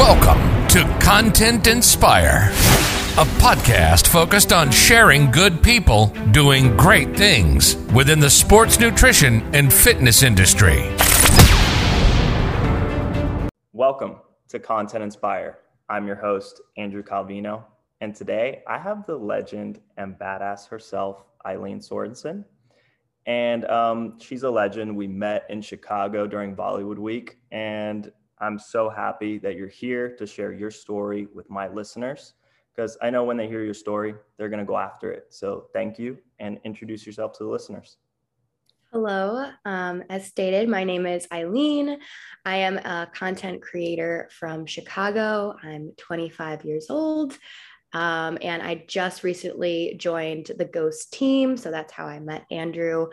Welcome to Content Inspire, a podcast focused on sharing good people doing great things within the sports nutrition and fitness industry. Welcome to Content Inspire. I'm your host, Andrew Calvino, and today I have the legend and badass herself, Eileen Sorensen. And um, she's a legend. We met in Chicago during Bollywood Week, and I'm so happy that you're here to share your story with my listeners because I know when they hear your story, they're going to go after it. So thank you and introduce yourself to the listeners. Hello. Um, as stated, my name is Eileen. I am a content creator from Chicago. I'm 25 years old. Um, and I just recently joined the Ghost team. So that's how I met Andrew.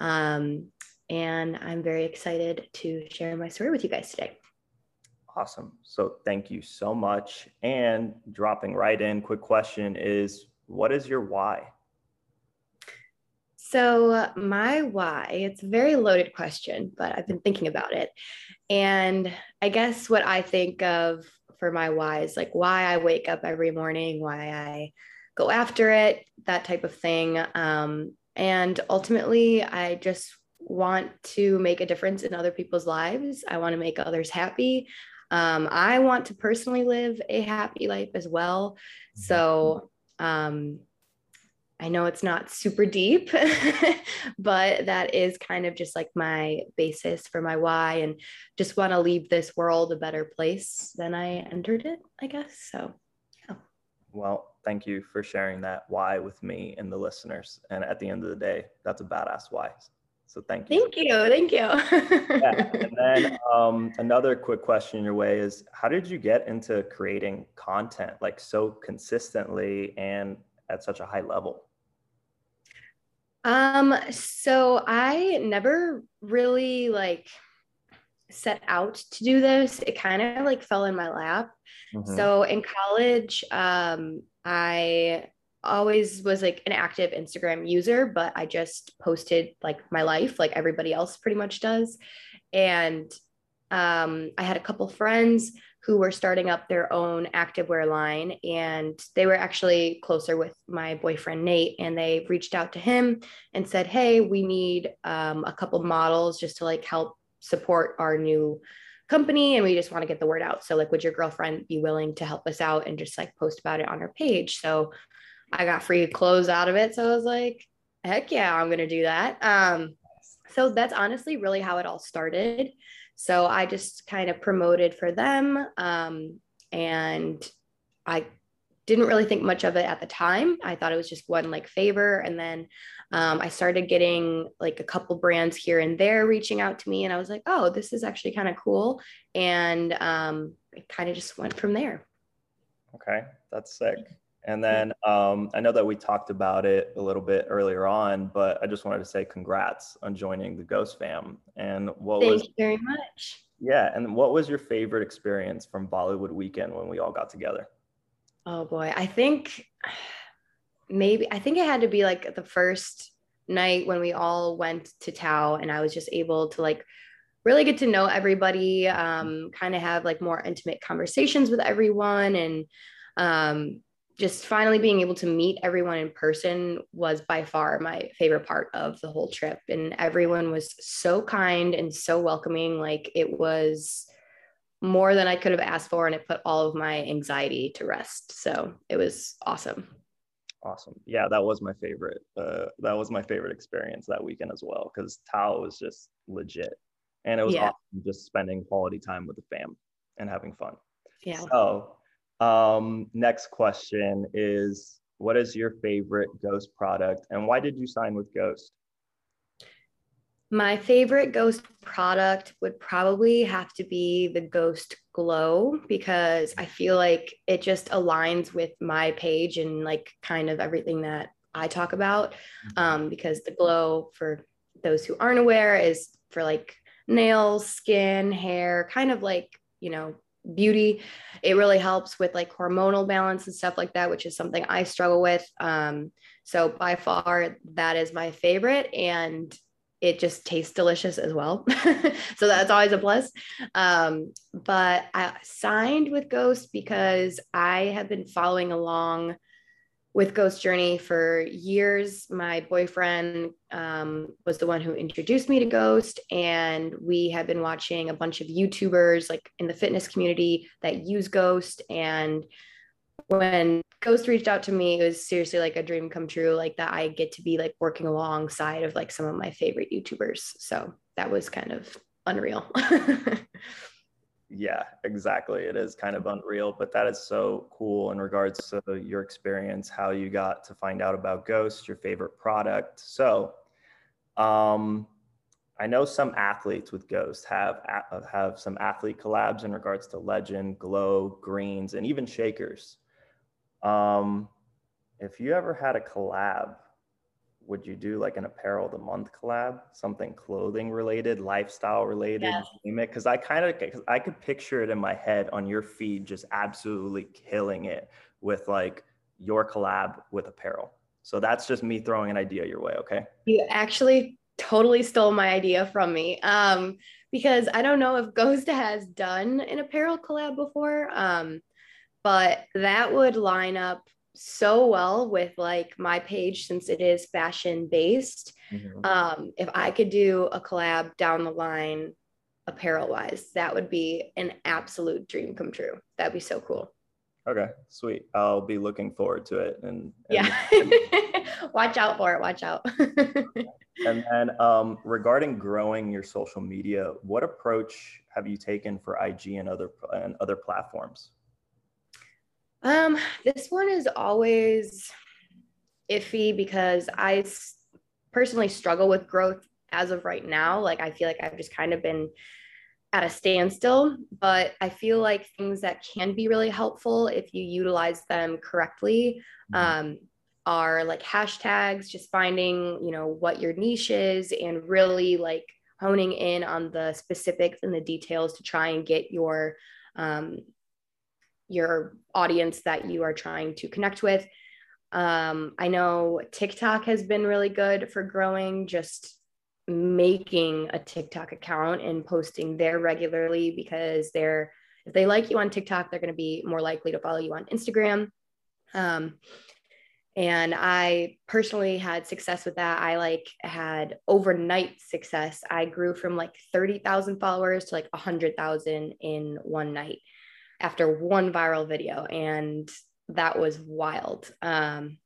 Um, and I'm very excited to share my story with you guys today. Awesome. So thank you so much. And dropping right in, quick question is what is your why? So, my why, it's a very loaded question, but I've been thinking about it. And I guess what I think of for my why is like why I wake up every morning, why I go after it, that type of thing. Um, and ultimately, I just want to make a difference in other people's lives. I want to make others happy. Um, I want to personally live a happy life as well. So um, I know it's not super deep, but that is kind of just like my basis for my why and just want to leave this world a better place than I entered it, I guess. So, yeah. Well, thank you for sharing that why with me and the listeners. And at the end of the day, that's a badass why. So thank you. Thank you. Thank you. yeah. And then um, another quick question in your way is how did you get into creating content like so consistently and at such a high level? Um, so I never really like set out to do this. It kind of like fell in my lap. Mm-hmm. So in college, um, I always was like an active Instagram user, but I just posted like my life, like everybody else pretty much does. And um, I had a couple friends who were starting up their own activewear line, and they were actually closer with my boyfriend Nate. And they reached out to him and said, "Hey, we need um, a couple models just to like help support our new." company and we just want to get the word out so like would your girlfriend be willing to help us out and just like post about it on her page so I got free clothes out of it. So I was like, heck yeah, I'm going to do that. Um, so that's honestly really how it all started. So I just kind of promoted for them. Um, and I didn't really think much of it at the time. I thought it was just one like favor. And then um, I started getting like a couple brands here and there reaching out to me. And I was like, oh, this is actually kind of cool. And um, it kind of just went from there. Okay, that's sick. And then um, I know that we talked about it a little bit earlier on, but I just wanted to say congrats on joining the Ghost Fam. And what Thank was you very much. Yeah, and what was your favorite experience from Bollywood weekend when we all got together? Oh boy, I think maybe I think it had to be like the first night when we all went to Tao, and I was just able to like really get to know everybody, um, kind of have like more intimate conversations with everyone, and um, just finally being able to meet everyone in person was by far my favorite part of the whole trip. And everyone was so kind and so welcoming. Like it was more than I could have asked for. And it put all of my anxiety to rest. So it was awesome. Awesome. Yeah, that was my favorite. Uh, that was my favorite experience that weekend as well because Tao was just legit. And it was yeah. awesome just spending quality time with the fam and having fun. Yeah. So um, next question is What is your favorite Ghost product and why did you sign with Ghost? My favorite Ghost product would probably have to be the Ghost Glow because I feel like it just aligns with my page and like kind of everything that I talk about. Mm-hmm. Um, because the glow, for those who aren't aware, is for like nails, skin, hair, kind of like, you know, beauty. It really helps with like hormonal balance and stuff like that, which is something I struggle with. Um, so by far, that is my favorite. And it just tastes delicious as well. so that's always a plus. Um, but I signed with Ghost because I have been following along with Ghost Journey for years. My boyfriend um, was the one who introduced me to Ghost, and we have been watching a bunch of YouTubers like in the fitness community that use Ghost. And when Ghost reached out to me, it was seriously like a dream come true, like that I get to be like working alongside of like some of my favorite YouTubers. So that was kind of unreal. yeah, exactly. It is kind of unreal, but that is so cool in regards to your experience, how you got to find out about Ghost, your favorite product. So, um, I know some athletes with Ghost have have some athlete collabs in regards to Legend, Glow, Greens, and even Shakers. Um, if you ever had a collab, would you do like an apparel of the month collab, something clothing related, lifestyle related. Because I kind of I could picture it in my head on your feed, just absolutely killing it with like your collab with apparel. So that's just me throwing an idea your way. Okay. You actually totally stole my idea from me. Um, because I don't know if Ghost has done an apparel collab before. Um, but that would line up so well with like my page since it is fashion based. Mm-hmm. Um, if I could do a collab down the line, apparel wise, that would be an absolute dream come true. That'd be so cool. Okay, sweet. I'll be looking forward to it. And, and yeah, watch out for it. Watch out. and then um, regarding growing your social media, what approach have you taken for IG and other and other platforms? Um, this one is always iffy because I personally struggle with growth as of right now. Like I feel like I've just kind of been at a standstill, but I feel like things that can be really helpful if you utilize them correctly mm-hmm. um, are like hashtags, just finding, you know, what your niche is and really like honing in on the specifics and the details to try and get your um, your audience that you are trying to connect with. Um, I know TikTok has been really good for growing, just making a TikTok account and posting there regularly because they're if they like you on TikTok, they're going to be more likely to follow you on Instagram. Um, and I personally had success with that. I like had overnight success. I grew from like 30,000 followers to like 100,000 in one night after one viral video. And that was wild. Um,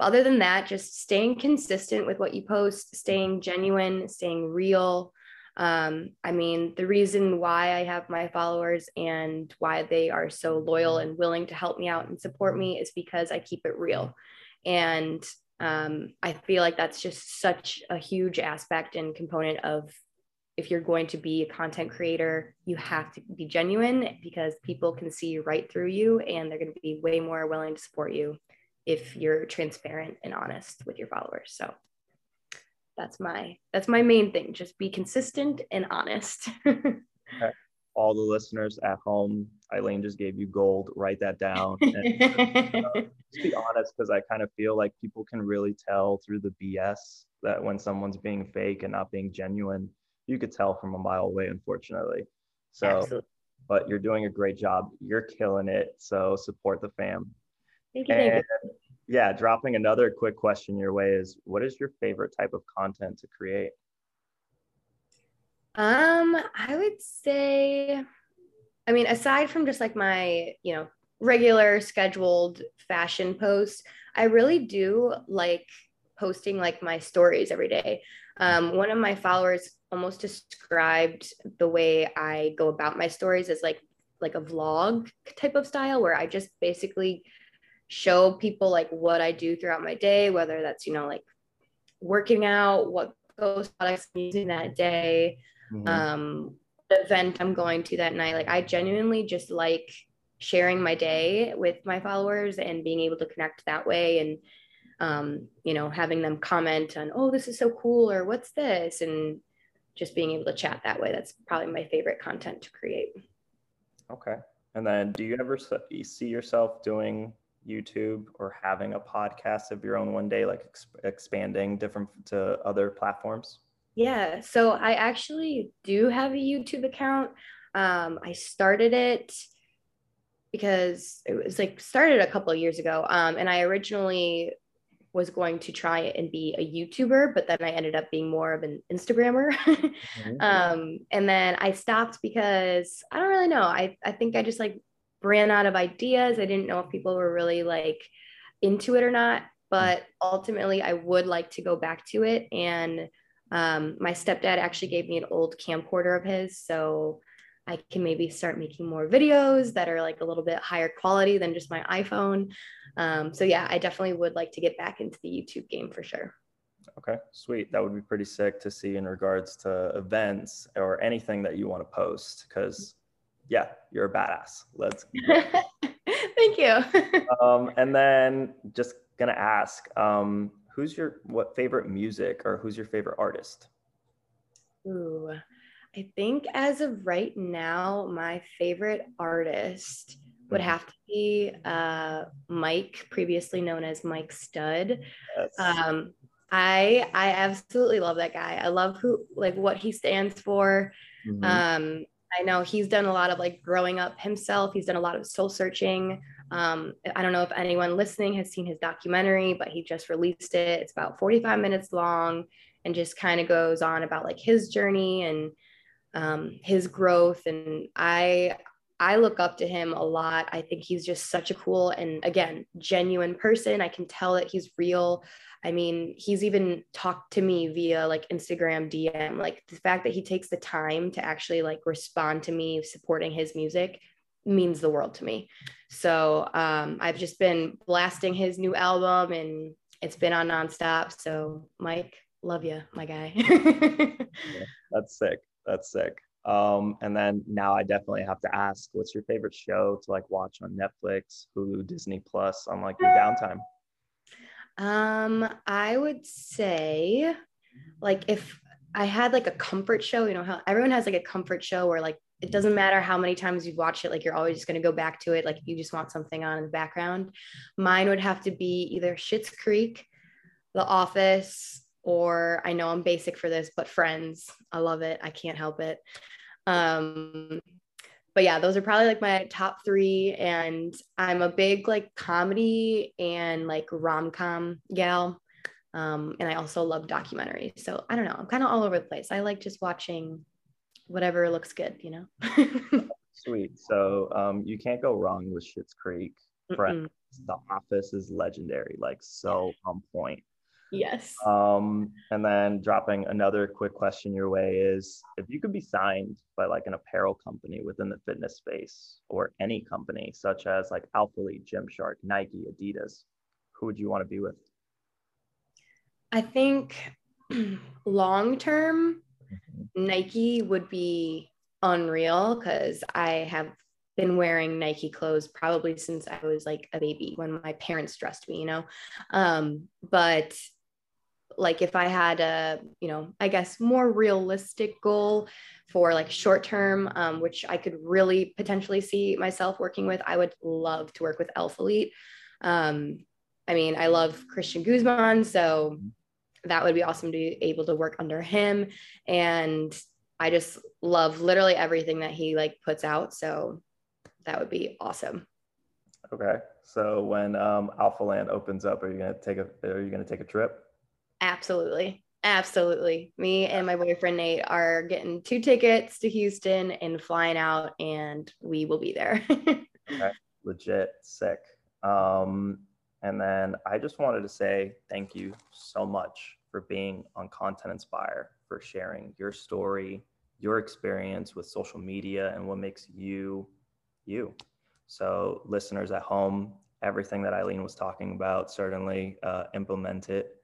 other than that, just staying consistent with what you post, staying genuine, staying real. Um, I mean, the reason why I have my followers and why they are so loyal and willing to help me out and support me is because I keep it real. And um, I feel like that's just such a huge aspect and component of if you're going to be a content creator, you have to be genuine because people can see right through you and they're going to be way more willing to support you if you're transparent and honest with your followers. So that's my that's my main thing. Just be consistent and honest. All the listeners at home, Eileen just gave you gold. Write that down. And, uh, just be honest, because I kind of feel like people can really tell through the BS that when someone's being fake and not being genuine you could tell from a mile away, unfortunately. So, Absolutely. but you're doing a great job. You're killing it. So support the fam. Thank you. And, thank you. Yeah, dropping another quick question your way is what is your favorite type of content to create? Um, I would say, I mean, aside from just like my, you know, regular scheduled fashion posts, I really do like posting like my stories every day. Um, one of my followers almost described the way I go about my stories as like like a vlog type of style where I just basically show people like what I do throughout my day, whether that's you know like working out, what ghost products I'm using that day, mm-hmm. um, the event I'm going to that night. Like I genuinely just like sharing my day with my followers and being able to connect that way and um, you know having them comment on oh this is so cool or what's this and just being able to chat that way. That's probably my favorite content to create. Okay. And then do you ever see yourself doing YouTube or having a podcast of your own one day, like ex- expanding different to other platforms? Yeah. So I actually do have a YouTube account. Um, I started it because it was like started a couple of years ago. Um, and I originally was going to try and be a YouTuber, but then I ended up being more of an Instagrammer. mm-hmm. um, and then I stopped because I don't really know. I, I think I just like ran out of ideas. I didn't know if people were really like into it or not. But ultimately, I would like to go back to it. And um, my stepdad actually gave me an old camcorder of his. So I can maybe start making more videos that are like a little bit higher quality than just my iPhone. Um, so yeah, I definitely would like to get back into the YouTube game for sure. Okay, sweet. That would be pretty sick to see in regards to events or anything that you want to post because yeah, you're a badass. Let's. Thank you. um, and then just gonna ask, um, who's your what favorite music or who's your favorite artist? Ooh, I think as of right now, my favorite artist would mm-hmm. have to be uh, Mike, previously known as Mike Stud. Yes. Um, I I absolutely love that guy. I love who like what he stands for. Mm-hmm. Um, I know he's done a lot of like growing up himself. He's done a lot of soul searching. Um, I don't know if anyone listening has seen his documentary, but he just released it. It's about 45 minutes long and just kind of goes on about like his journey and um, his growth. And I, I look up to him a lot. I think he's just such a cool and again, genuine person. I can tell that he's real. I mean, he's even talked to me via like Instagram DM. Like the fact that he takes the time to actually like respond to me supporting his music means the world to me. So um, I've just been blasting his new album and it's been on nonstop. So Mike, love you, my guy. that's sick. That's sick. Um, and then now I definitely have to ask, what's your favorite show to like watch on Netflix, Hulu, Disney Plus on like your downtime? Um, I would say like if I had like a comfort show, you know how everyone has like a comfort show where like it doesn't matter how many times you've watched it, like you're always just gonna go back to it. Like if you just want something on in the background. Mine would have to be either Schitt's Creek, The Office, or I know I'm basic for this, but Friends. I love it. I can't help it. Um, but yeah, those are probably like my top three. And I'm a big like comedy and like rom com gal. Um, and I also love documentaries. So I don't know. I'm kind of all over the place. I like just watching whatever looks good, you know? Sweet. So um, you can't go wrong with Schitt's Creek. Friends. The Office is legendary, like so on point. Yes. Um, and then dropping another quick question your way is if you could be signed by like an apparel company within the fitness space or any company such as like Alphalete, Gymshark, Nike, Adidas, who would you want to be with? I think long term, mm-hmm. Nike would be unreal because I have been wearing Nike clothes probably since I was like a baby when my parents dressed me, you know. Um, but like if I had a, you know, I guess more realistic goal for like short term, um, which I could really potentially see myself working with, I would love to work with Alphalete. Um, I mean, I love Christian Guzman, so that would be awesome to be able to work under him. And I just love literally everything that he like puts out. So that would be awesome. Okay. So when um, Alphaland opens up, are you gonna take a are you gonna take a trip? Absolutely. Absolutely. Me and my boyfriend Nate are getting two tickets to Houston and flying out, and we will be there. okay. Legit sick. Um, and then I just wanted to say thank you so much for being on Content Inspire, for sharing your story, your experience with social media, and what makes you you. So, listeners at home, everything that Eileen was talking about, certainly uh, implement it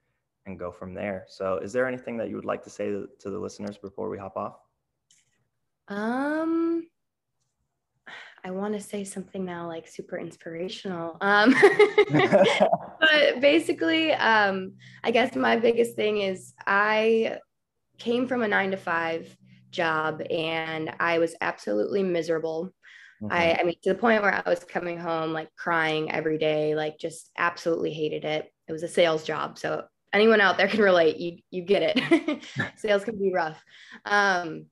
and go from there. So, is there anything that you would like to say to, to the listeners before we hop off? Um, I want to say something now like super inspirational. Um, but basically, um, I guess my biggest thing is I came from a nine to five job and I was absolutely miserable. Mm-hmm. I, I mean, to the point where I was coming home like crying every day, like just absolutely hated it. It was a sales job. So anyone out there can relate. You you get it. Sales can be rough. Um,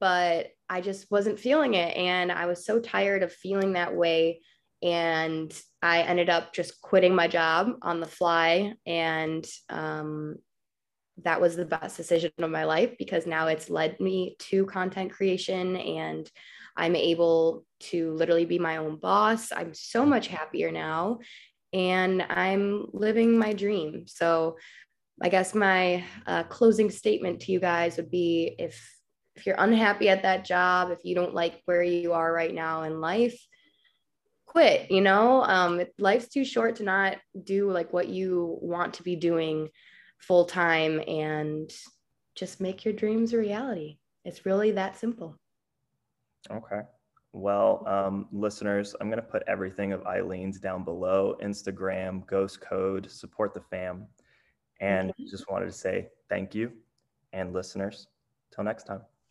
but I just wasn't feeling it. And I was so tired of feeling that way. And I ended up just quitting my job on the fly. And um, that was the best decision of my life because now it's led me to content creation and I'm able to literally be my own boss. I'm so much happier now and I'm living my dream. So I guess my uh, closing statement to you guys would be if if you're unhappy at that job, if you don't like where you are right now in life, quit. You know, um, life's too short to not do like what you want to be doing full time and just make your dreams a reality. It's really that simple. Okay. Well, um, listeners, I'm going to put everything of Eileen's down below Instagram, Ghost Code, support the fam. And just wanted to say thank you. And listeners, till next time.